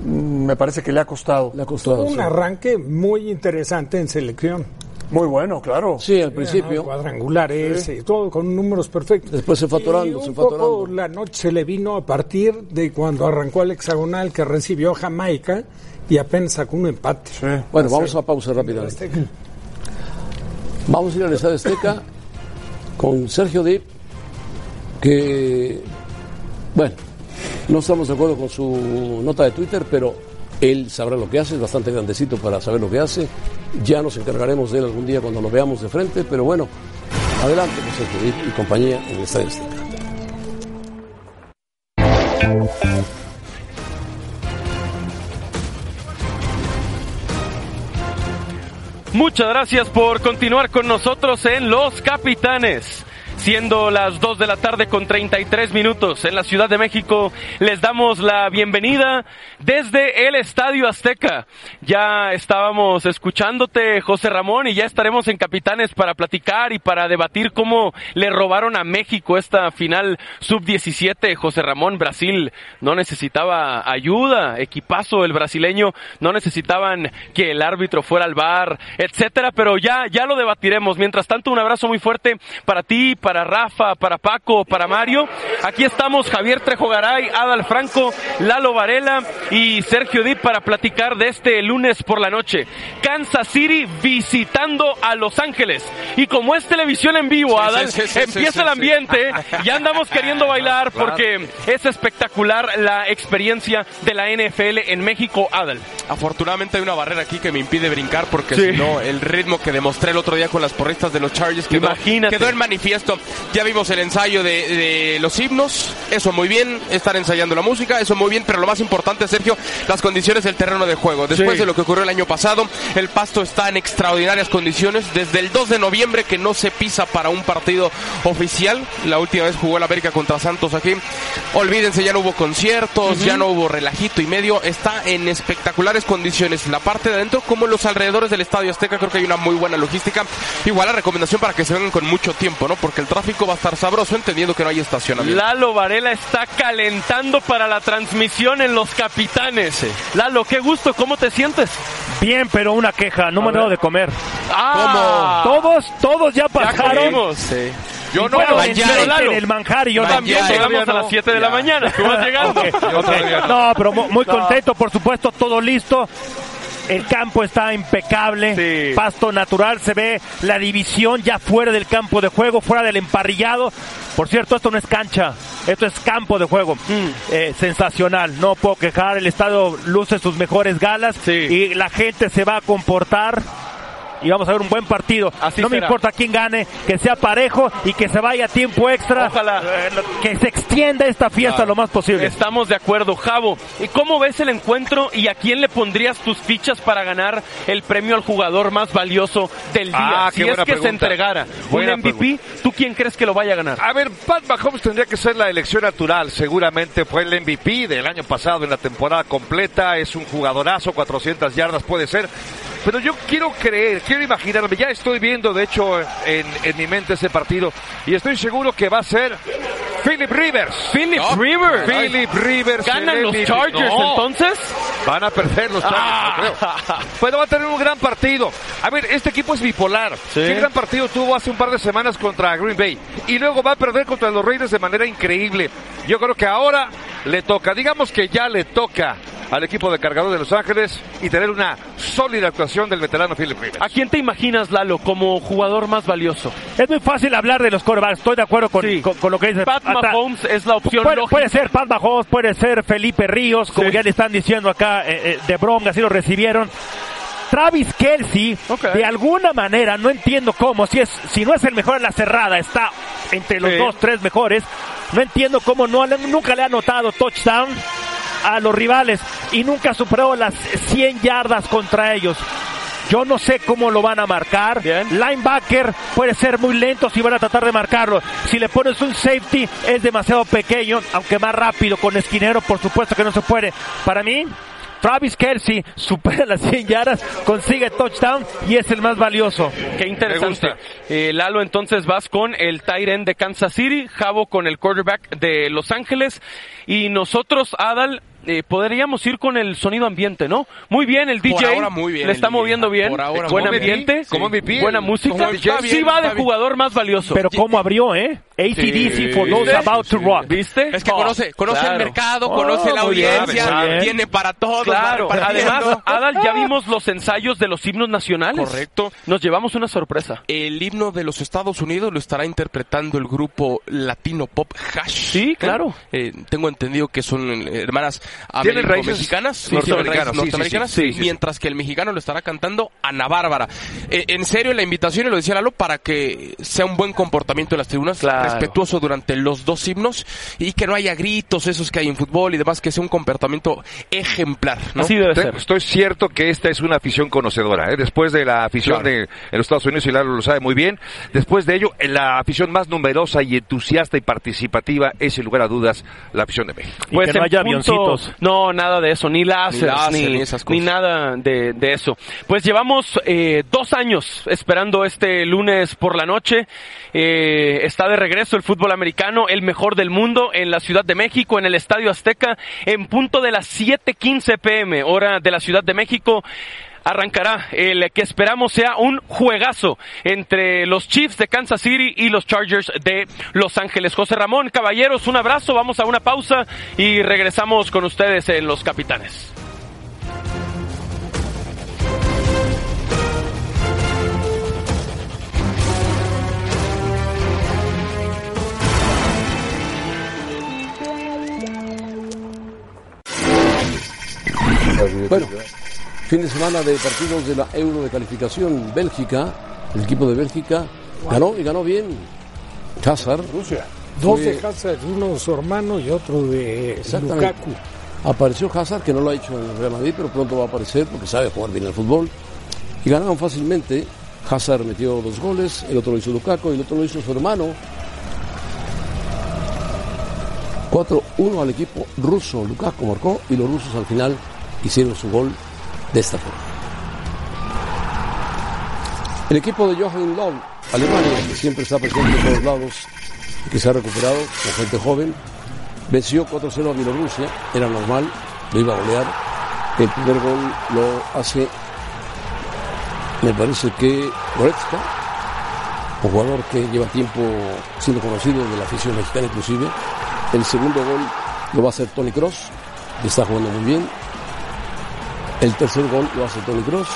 mm, me parece que le ha costado. Le ha costado. Un sí. arranque muy interesante en selección. Muy bueno, claro. Sí, al principio. Cuadrangulares, y todo con números perfectos. Después se fue atorando, Y un se fue poco la noche se le vino a partir de cuando arrancó el hexagonal que recibió Jamaica y apenas sacó un empate. Bueno, vamos a pausa rápidamente. Vamos a ir al Estadio Azteca con Sergio Dip, que, bueno, no estamos de acuerdo con su nota de Twitter, pero él sabrá lo que hace, es bastante grandecito para saber lo que hace. Ya nos encargaremos de él algún día cuando lo veamos de frente, pero bueno, adelante Dip y compañía en el Estadio. Muchas gracias por continuar con nosotros en Los Capitanes. Siendo las 2 de la tarde con 33 minutos en la Ciudad de México, les damos la bienvenida desde el Estadio Azteca. Ya estábamos escuchándote, José Ramón, y ya estaremos en Capitanes para platicar y para debatir cómo le robaron a México esta final sub-17. José Ramón, Brasil no necesitaba ayuda, equipazo el brasileño, no necesitaban que el árbitro fuera al bar, etcétera, pero ya, ya lo debatiremos. Mientras tanto, un abrazo muy fuerte para ti, Rafa, para Paco, para Mario. Aquí estamos Javier Trejo Garay, Adal Franco, Lalo Varela y Sergio Dip para platicar de este lunes por la noche. Kansas City visitando a Los Ángeles. Y como es televisión en vivo, Adal, sí, sí, sí, empieza el ambiente. Ya andamos queriendo bailar porque es espectacular la experiencia de la NFL en México, Adal. Afortunadamente hay una barrera aquí que me impide brincar porque si no, el ritmo que demostré el otro día con las porristas de los Chargers quedó, Imagínate. quedó en manifiesto. Ya vimos el ensayo de, de los himnos, eso muy bien, estar ensayando la música, eso muy bien, pero lo más importante, Sergio, las condiciones del terreno de juego. Después Sí. de lo que ocurrió el año pasado, el pasto está en extraordinarias condiciones. Desde el 2 de noviembre que no se pisa para un partido oficial, la última vez jugó el América contra Santos aquí. Olvídense, ya no hubo conciertos, ya no hubo relajito y medio, está en espectaculares condiciones. La parte de adentro, como los alrededores del Estadio Azteca, creo que hay una muy buena logística. Igual la recomendación para que se vengan con mucho tiempo, ¿no? Porque el tráfico va a estar sabroso, entendiendo que no hay estacionamiento. Lalo Varela está calentando para la transmisión en Los Capitanes. Lalo, qué gusto, ¿cómo te sientes? Bien, pero una queja, no me han dado de comer. Ah, Todos, todos ya ya pasaron. comimos. Y Bueno, bueno, manjar. en el manjar y yo También no. llegamos a las 7 de la mañana. Tú vas llegando. No, pero mu- muy No. contento, por supuesto, todo listo. El campo está impecable, Sí. pasto natural, se ve la división ya fuera del campo de juego, fuera del emparrillado. Por cierto, esto no es cancha, esto es campo de juego. Eh, sensacional, no puedo quejar, el estadio luce sus mejores galas y la gente se va a comportar y vamos a ver un buen partido. Así no me importa quién gane, que sea parejo y que se vaya a tiempo extra. Ojalá. Que se extienda esta fiesta Claro. lo más posible. Estamos de acuerdo, Javo. ¿Y cómo ves el encuentro y a quién le pondrías tus fichas para ganar el premio al jugador más valioso del día? Ah, si qué es buena que se entregara Buena un MVP, ¿tú quién crees que lo vaya a ganar? A ver, Pat Mahomes tendría que ser la elección natural. Seguramente fue el MVP del año pasado en la temporada completa. Es un jugadorazo, 400 yardas puede ser. Pero yo quiero creer, quiero imaginarme, ya estoy viendo de hecho en, en mi mente ese partido y estoy seguro que va a ser Philip Rivers. Philip Rivers. Philip Rivers. ¿Ganan los. Chargers No. entonces? Van a perder los Chargers, Ah. yo creo. Pero va a tener un gran partido. A ver, este equipo es bipolar. Qué gran partido tuvo hace un par de semanas contra Green Bay. Y luego va a perder contra los Raiders de manera increíble. Yo creo que ahora le toca, digamos que ya le toca al equipo de cargador de Los Ángeles y tener una sólida actuación del veterano Philip Rivers. ¿A quién te imaginas, Lalo, como jugador más valioso? Es muy fácil hablar de los corebacks, estoy de acuerdo con, con, con lo que dice Pat Mahomes es la opción puede, lógica. puede ser Pat Mahomes, puede ser Felipe Ríos, como Sí. ya le están diciendo acá eh, eh, de Bronca, así lo recibieron. Travis Kelsey, de alguna manera, no entiendo cómo, si es, si no es el mejor en la cerrada, está entre los Sí. dos, tres mejores, no entiendo cómo no, nunca le ha anotado touchdown a los rivales y nunca superó las 100 yardas contra ellos. Yo no sé cómo lo van a marcar. Linebacker puede ser muy lento si van a tratar de marcarlo. Si le pones un safety es demasiado pequeño, aunque más rápido con esquinero, por supuesto que no se puede. Para mí, Travis Kelsey supera las 100 yardas, consigue touchdown y es el más valioso. Qué interesante. Eh, Lalo, entonces vas con el tight end de Kansas City, Javo con el quarterback de Los Ángeles y nosotros, Adal, eh, podríamos ir con el sonido ambiente, ¿no? Muy bien, el Por DJ ahora muy bien le el está DJ. moviendo bien, Por ahora buen ambiente, MVP, buena música, sí bien, va de jugador más valioso. Pero cómo abrió, ¿eh? ACDC for those about to rock. ¿Viste? Es que conoce, conoce Claro. el mercado, Oh, conoce la muy bien, audiencia, bien. tiene para todos. Claro, además, Adal, ya vimos los ensayos de los himnos nacionales. Correcto. Nos llevamos una sorpresa. El himno de los Estados Unidos lo estará interpretando el grupo latino pop Hash. Sí, claro. Eh, tengo entendido que son eh, hermanas ¿Tienen raíces mexicanas, Sí, norteamericanas, sí, norteamericanas, sí, sí, sí. mientras que el mexicano lo estará cantando Ana Bárbara. Eh, en serio, la invitación, y lo decía Lalo, para que sea un buen comportamiento en las tribunas, respetuoso durante los dos himnos y que no haya gritos, esos que hay en fútbol y demás, que sea un comportamiento ejemplar. ¿no? Te- Estoy cierto que esta es una afición conocedora. ¿eh? Después de la afición Claro. de en los Estados Unidos, y Lalo lo sabe muy bien, después de ello, la afición más numerosa y entusiasta y participativa es, sin lugar a dudas, la afición de México. Pues en punto- No, nada de eso, ni láser, Ni láser, ni, ni esas ni cosas. nada de, de eso. Pues llevamos eh, dos años esperando este lunes por la noche. Eh, está de regreso el fútbol americano, el mejor del mundo, en la Ciudad de México, en el Estadio Azteca, en punto de las 7:15 pm, hora de la Ciudad de México. Arrancará el que esperamos sea un juegazo entre los Chiefs de Kansas City y los Chargers de Los Ángeles. José Ramón, caballeros, un abrazo, vamos a una pausa y regresamos con ustedes en Los Capitanes. Bueno, fin de semana de partidos de la Euro de calificación. Bélgica, el equipo de Bélgica ganó y ganó bien. Hazard. Rusia. Dos de Hazard, uno de su hermano y otro de. Lukaku. Apareció Hazard, que no lo ha hecho en el Real Madrid, pero pronto va a aparecer porque sabe jugar bien al fútbol. Y ganaron fácilmente. Hazard metió dos goles, el otro lo hizo Lukaku y el otro lo hizo su hermano. 4-1 al equipo ruso. Lukaku marcó y los rusos al final hicieron su gol de esta forma. El equipo de Joachim Löw, Alemania, que siempre está presente en todos lados que se ha recuperado con gente joven, venció 4-0 a Bielorrusia, era normal, lo iba a golear. El primer gol lo hace, me parece que Goretzka, un jugador que lleva tiempo siendo conocido de la afición mexicana inclusive. El segundo gol lo va a hacer Tony Cross, que está jugando muy bien. El tercer gol lo hace Tony Cross.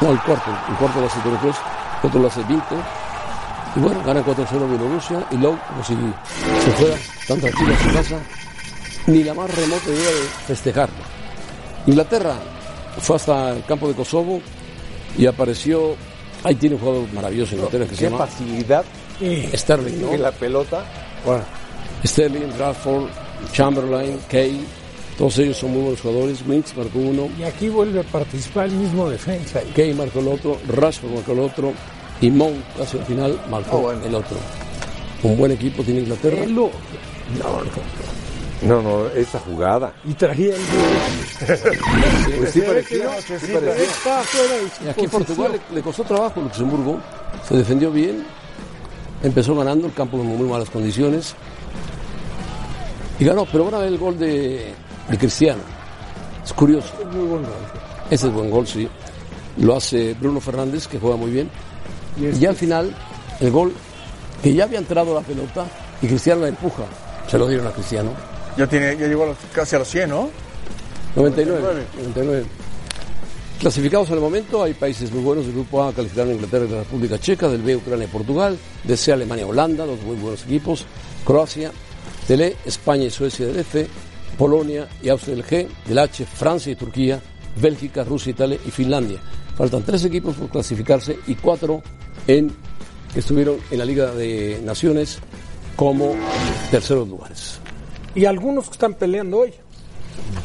No, el cuarto, el cuarto lo hace Tony Cross, el otro lo hace Vinto. Y bueno, gana 4-0 Bielorrusia y Lowe, como si se fuera tan tranquilo a su casa, ni la más remota idea de festejarlo. Inglaterra fue hasta el campo de Kosovo Y apareció, ahí tiene un jugador maravilloso Inglaterra que se Qué llama facilidad Sterling, ¿no? la pelota. Bueno, Sterling, Radford, Chamberlain, Kay, todos ellos son muy buenos jugadores. Winks marcó uno, Y aquí vuelve a participar el mismo defensa. Kay marcó el otro, Rashford marcó el otro y Mount casi al final marcó Ah, bueno. el otro. Un buen equipo tiene Inglaterra. No, no, esa jugada. Y traía el Pues sí parecía, sí parecía. Y aquí. Portugal le, le costó trabajo a Luxemburgo, se defendió bien, empezó ganando el campo en muy malas condiciones y ganó, pero van a ver el gol de, de Cristiano. Es curioso. Muy buen gol. Ese es buen gol, sí. Lo hace Bruno Fernández, que juega muy bien. Y Y, este- ya al final, el gol, que ya había entrado la pelota y Cristiano la empuja. Se lo dieron a Cristiano. Ya, tiene, ya llegó a los- casi a los 100, ¿no? 99. 99. Clasificados en el momento, hay países muy buenos del grupo A, calificaron Inglaterra y la República Checa, del B, Ucrania y Portugal, del C, Alemania y Holanda, dos muy buenos equipos, Croacia, del E, España y Suecia del F, Polonia y Austria del G, del H, Francia y Turquía, Bélgica, Rusia, Italia y Finlandia. Faltan tres equipos por clasificarse y cuatro en, que estuvieron en la Liga de Naciones como terceros lugares. Y algunos que están peleando hoy.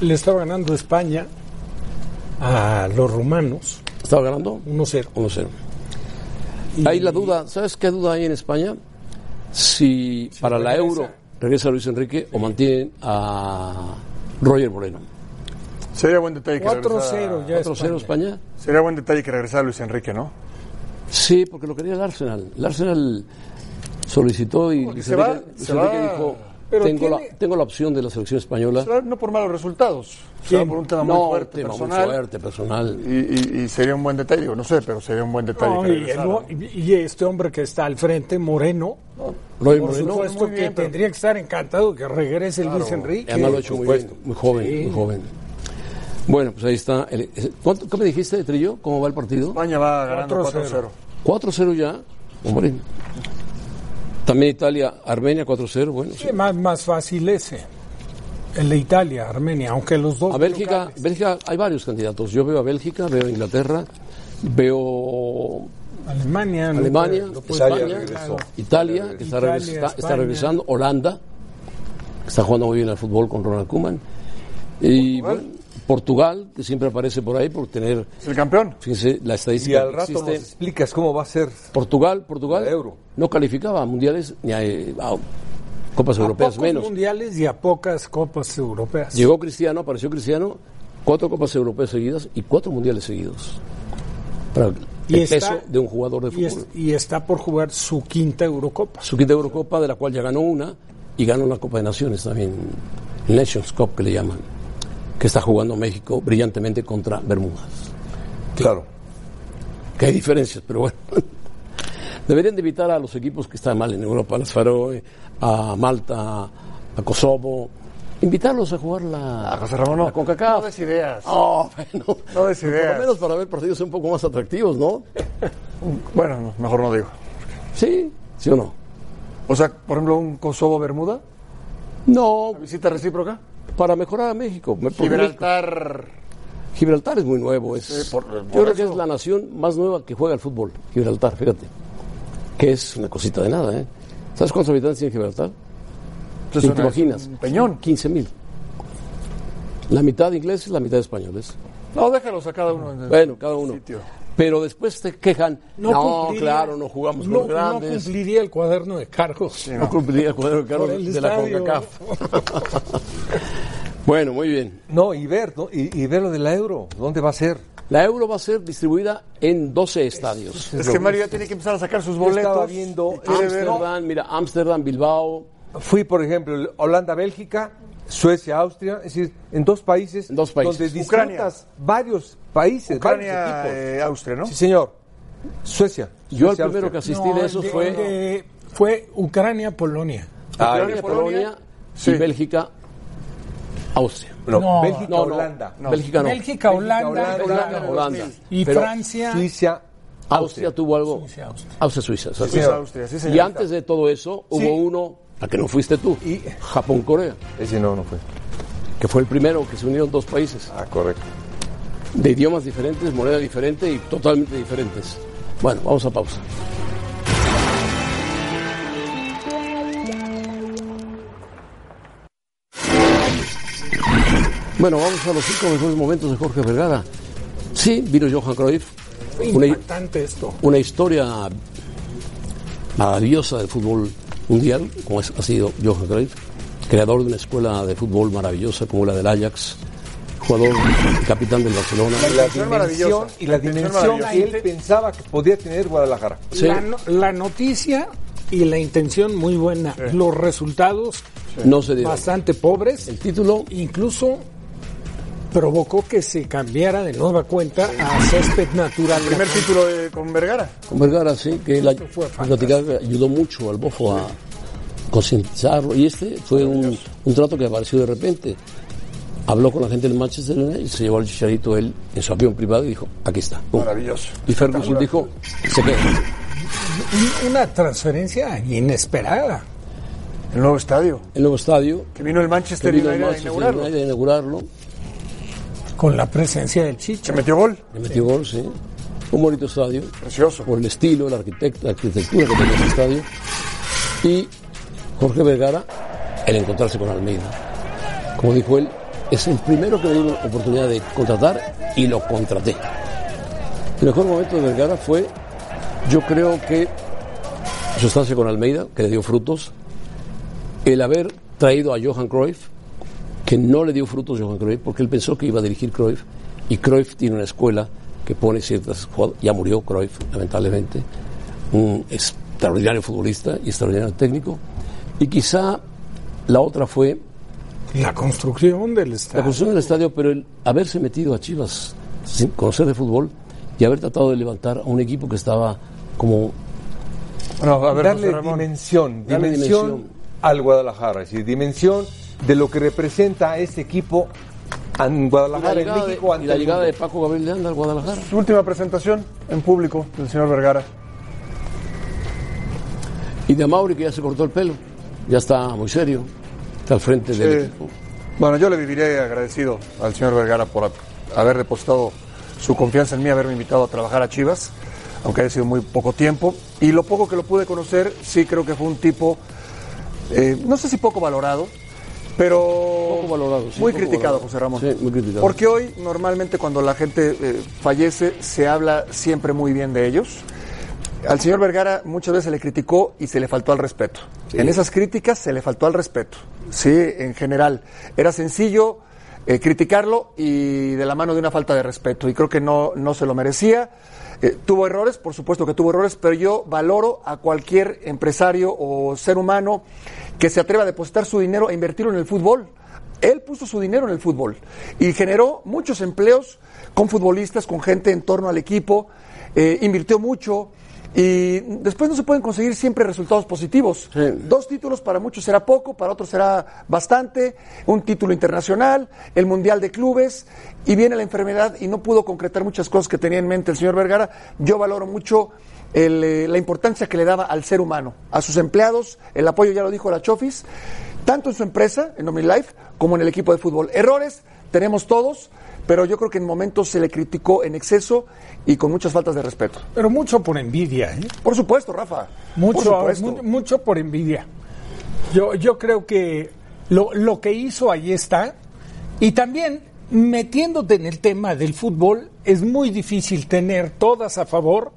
Le estaba ganando España a los rumanos. ¿Estaba ganando? 1-0. 1-0. Hay la duda, ¿sabes qué duda hay en España? Si para la. Euro regresa Luis Enrique o mantienen a Roger Moreno. Sería buen detalle que 4-0 ya 4-0 España. Sería buen detalle que regresara Luis Enrique, ¿no? Sí, porque lo quería el Arsenal. El Arsenal solicitó y Luis se va- Enrique, Luis se Enrique va- dijo, Pero tengo, tiene- la, tengo la opción de la selección española. No por malos resultados, ¿Quién? por un tema No, muy fuerte, tema muy personal. fuerte, personal. Y, y- y sería un buen detalle, no sé, pero sería un buen detalle No, que y, el- este hombre que está al frente, Moreno, Roger por Moreno. supuesto que bien, pero- tendría que estar encantado que regrese el Luis Enrique. Además lo ha hecho muy bien, muy joven, Sí. muy joven. Bueno, pues ahí está. El- ¿cuánto, ¿Qué me dijiste, Trillo? ¿Cómo va el partido? España va ganando 4-0. 4-0. 4-0 ya. Hombre. También Italia, Armenia 4-0. Bueno, sí. Sí, más, más fácil ese. El de Italia, Armenia, aunque los dos. A Bélgica, locales. Bélgica hay varios candidatos. Yo veo a Bélgica, veo a Inglaterra, veo Alemania. Alemania, puede- no puede España, Italia regresó. Italia, que está, Italia, está- regresando, Holanda, que está jugando muy bien al fútbol con Ronald Koeman. Y bueno, Portugal, que siempre aparece por ahí por tener, ¿Es el campeón? fíjense, la Y estadística al que rato nos explicas cómo va a ser Portugal, Portugal La Euro. no calificaba a mundiales ni a, a copas A europeas pocos menos. mundiales y a pocas copas europeas. Llegó Cristiano, apareció Cristiano, cuatro copas europeas seguidas y cuatro mundiales seguidos. Para Y el está- peso de un jugador de y, fútbol. es- y está por jugar su quinta Eurocopa. Su quinta Eurocopa, de la cual ya ganó una, y ganó una Copa de Naciones también, Nations Cup que le llaman, que está jugando México brillantemente contra Bermudas. Claro. Que hay diferencias, pero bueno. Deberían de invitar a los equipos que están mal en Europa, a las Faroe, a Malta, a Kosovo, invitarlos a jugar la, A José Ramón, no. la CONCACAF. No des ideas. Oh, bueno. No des Por lo ideas. menos para ver partidos un poco más atractivos, ¿no? Bueno, no, mejor no digo. Sí, ¿sí o no? O sea, por ejemplo, un Kosovo-Bermuda, No, visita recíproca. Para mejorar a México. Me- Gibraltar. Gibraltar es muy nuevo. Es, Sí, por- por yo creo que es la nación más nueva que juega al fútbol. Gibraltar, fíjate. Que es una cosita de nada, ¿eh? ¿Sabes cuántos habitantes tiene Gibraltar? Entonces, ¿Ni te imaginas? un peñón. 15 mil. La mitad ingleses, la mitad españoles. No, déjalos a cada uno. en- Bueno, cada uno. Sitio. Pero después te quejan. No, claro, no jugamos no, con los no grandes. cumpliría el cuaderno de cargos. no. cumpliría el cuadro de cargos de la. CONCACAF. bueno, muy bien. No, y ver, ¿no? Y, y ver lo de la Euro, ¿dónde va a ser? La Euro va a ser distribuida en 12 estadios. Es que Mario ya tiene que empezar a sacar sus Yo boletos. estaba viendo Ámsterdam, mira, Ámsterdam, Bilbao, Fui, por ejemplo, Holanda-Bélgica, Suecia-Austria, es decir, en dos países, En dos países. donde Ucrania. disfrutas varios países, Ucrania, varios equipos. eh, Austria, ¿no? Sí, señor. Suecia. Yo el Suecia, primero que Austria. asistí No, de esos fue de- fue Ucrania-Polonia. Ah, Ucrania, Polonia, Sí. y Bélgica, Austria. No, No, Bélgica, No, no, Holanda. Bélgica no. Bélgica, Holanda, Holanda, Holanda, Holanda. y Pero Francia. Suiza, Austria tuvo algo. Suiza, Austria. Austria, Suiza. Suiza, Austria, sí, señor. y antes de todo eso hubo uno, a que no fuiste tú, Y- Japón-Corea, Ese no, no fue. que fue el primero que se unieron dos países. Ah, correcto. de idiomas diferentes, moneda diferente y totalmente diferentes. Bueno, vamos a pausa. Bueno, vamos a los cinco mejores momentos de Jorge Vergara. Sí, vino Johan Cruyff. Una, Impactante esto. una historia maravillosa del fútbol mundial, como es- ha sido Johan Cruyff, creador de una escuela de fútbol maravillosa como la del Ajax, jugador y capitán del Barcelona. La dimensión y la dimensión que él pensaba que podía tener Guadalajara. La, no- la noticia y la intención muy buena. Los resultados No se dieron. bastante pobres. El título incluso provocó que se cambiara de nueva cuenta a césped natural. El primer título de- con Vergara. Con Vergara, sí, que platicar que ayudó mucho al Bofo a concientizarlo. Y este fue un, un trato que apareció de repente. Habló con la gente del Manchester United y se llevó al chicharito él en su avión privado y dijo, aquí está. Pum. Maravilloso. Y Ferguson dijo, se queda. Un- Una transferencia inesperada. El nuevo estadio. El nuevo estadio. Que vino el Manchester que vino el United a Manchester inaugurarlo. United a inaugurarlo. Con la presencia del Chicho. Se metió gol. Le metió gol, sí. Un bonito estadio. Precioso. Por el estilo, la, arquitect- la arquitectura que tenía ese estadio. Y Jorge Vergara, el encontrarse con Almeida. Como dijo él, es el primero que me dio la oportunidad de contratar y lo contraté. El mejor momento de Vergara fue, yo creo que su estancia con Almeida, que le dio frutos, el haber traído a Johan Cruyff, que no le dio frutos Johan Cruyff, porque él pensó que iba a dirigir Cruyff, y Cruyff tiene una escuela que pone ciertas ya murió Cruyff, lamentablemente, un extraordinario futbolista y extraordinario técnico, y quizá la otra fue La construcción del la estadio. construcción del estadio, pero el haberse metido a Chivas sin conocer de fútbol y haber tratado de levantar a un equipo que estaba como Bueno, a ver, darle dimensión, dimensión, dimensión. al Guadalajara, es decir, dimensión de lo que representa ese equipo en Guadalajara, la en llegada, México, de, ante y la el llegada mundo. de Paco Gabriel de Anda al Guadalajara. Su última presentación en público del señor Vergara. Y de Mauri que ya se cortó el pelo, ya está muy serio, está al frente del Sí. equipo. Bueno, yo le viviré agradecido al señor Vergara por ha- haber depositado su confianza en mí, haberme invitado a trabajar a Chivas, aunque haya sido muy poco tiempo. Y lo poco que lo pude conocer, sí creo que fue un tipo, eh, no sé si poco valorado, pero Poco valorado, sí, muy poco criticado, valorado. José Ramón. Sí, muy criticado. Porque hoy normalmente cuando la gente eh, fallece se habla siempre muy bien de ellos. Al señor Vergara muchas veces se le criticó y se le faltó al respeto. En esas críticas se le faltó al respeto. Sí, en general. Era sencillo eh, criticarlo y de la mano de una falta de respeto. Y creo que no, no se lo merecía. Eh, tuvo errores, por supuesto que tuvo errores, pero yo valoro a cualquier empresario o ser humano que se atreva a depositar su dinero e invertirlo en el fútbol. Él puso su dinero en el fútbol y generó muchos empleos con futbolistas, con gente en torno al equipo, eh, invirtió mucho y después no se pueden conseguir siempre resultados positivos. Dos títulos para muchos será poco, para otros será bastante, un título internacional, el Mundial de Clubes y viene la enfermedad y no pudo concretar muchas cosas que tenía en mente el señor Vergara. Yo valoro mucho el, eh, la importancia que le daba al ser humano, a sus empleados, el apoyo ya lo dijo la Chofis, tanto en su empresa, en OmniLife, como en el equipo de fútbol. Errores tenemos todos, pero yo creo que en momentos se le criticó en exceso y con muchas faltas de respeto. Pero mucho por envidia, ¿eh? Por supuesto, Rafa. Mucho, Por supuesto. mucho por envidia. Yo, yo creo que lo, lo que hizo ahí está. Y también, metiéndote en el tema del fútbol, es muy difícil tener todas a favor,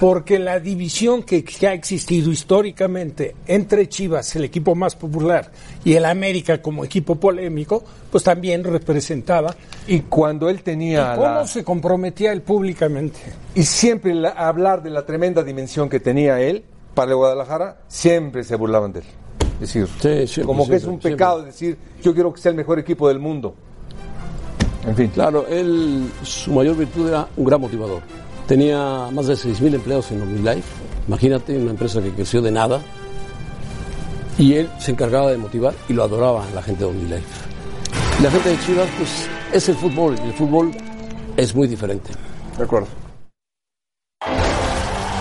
porque la división que, que ha existido históricamente entre Chivas, el equipo más popular, y el América como equipo polémico, pues también representaba. Y cuando él tenía ¿Cómo la- se comprometía él públicamente? Y siempre la- hablar de la tremenda dimensión que tenía él para el Guadalajara, siempre se burlaban de él. Es decir, como que es un siempre, pecado decir, yo quiero que sea el mejor equipo del mundo. En fin. Claro, él, su mayor virtud era un gran motivador. Tenía más de 6.000 empleados en OmniLife. Imagínate, una empresa que creció de nada. Y él se encargaba de motivar y lo adoraba la gente de OmniLife. Y la gente de Chivas, pues, es el fútbol. Y el fútbol es muy diferente. De acuerdo.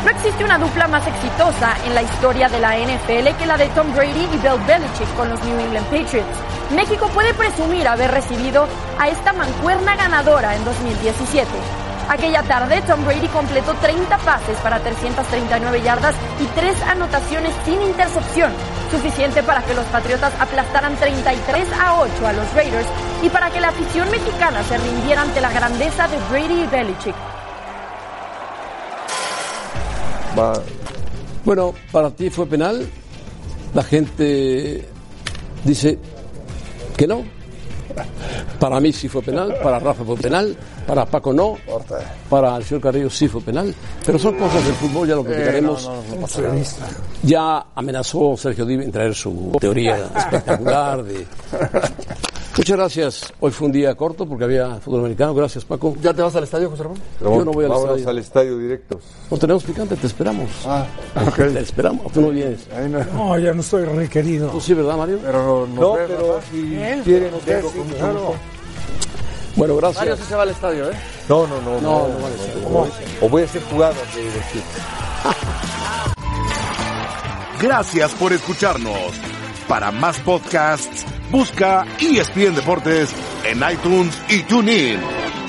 No existe una dupla más exitosa en la historia de la NFL que la de Tom Brady y Bill Belichick con los New England Patriots. México puede presumir haber recibido a esta mancuerna ganadora en 2017. Aquella tarde, Tom Brady completó 30 pases para 339 yardas y 3 anotaciones sin intercepción, suficiente para que los Patriotas aplastaran 33 a 8 a los Raiders y para que la afición mexicana se rindiera ante la grandeza de Brady y Belichick. Bueno, para ti fue penal. La gente dice que no. Para mí sí fue penal, para Rafa fue penal, para Paco no, para el señor Carrillo sí fue penal, pero son cosas del fútbol, ya lo platicaremos. ya amenazó Sergio Dive en traer su teoría espectacular de Muchas gracias. Hoy fue un día corto porque había fútbol americano. Gracias, Paco. ¿Ya te vas al estadio, José Ramón? Yo no voy al estadio. al estadio directos. No tenemos picante, te esperamos. Ah, Te esperamos. Tú no vienes. No, ya no estoy requerido. Tú sí, ¿verdad, Mario? Pero No, pero si quieren, con mucho gusto. Bueno, gracias. Mario sí se va al estadio, ¿eh? No, no, no. No, no vale no. O voy a hacer jugadas de decir. Gracias por escucharnos. Para más podcasts, busca ESPN Deportes en iTunes y TuneIn.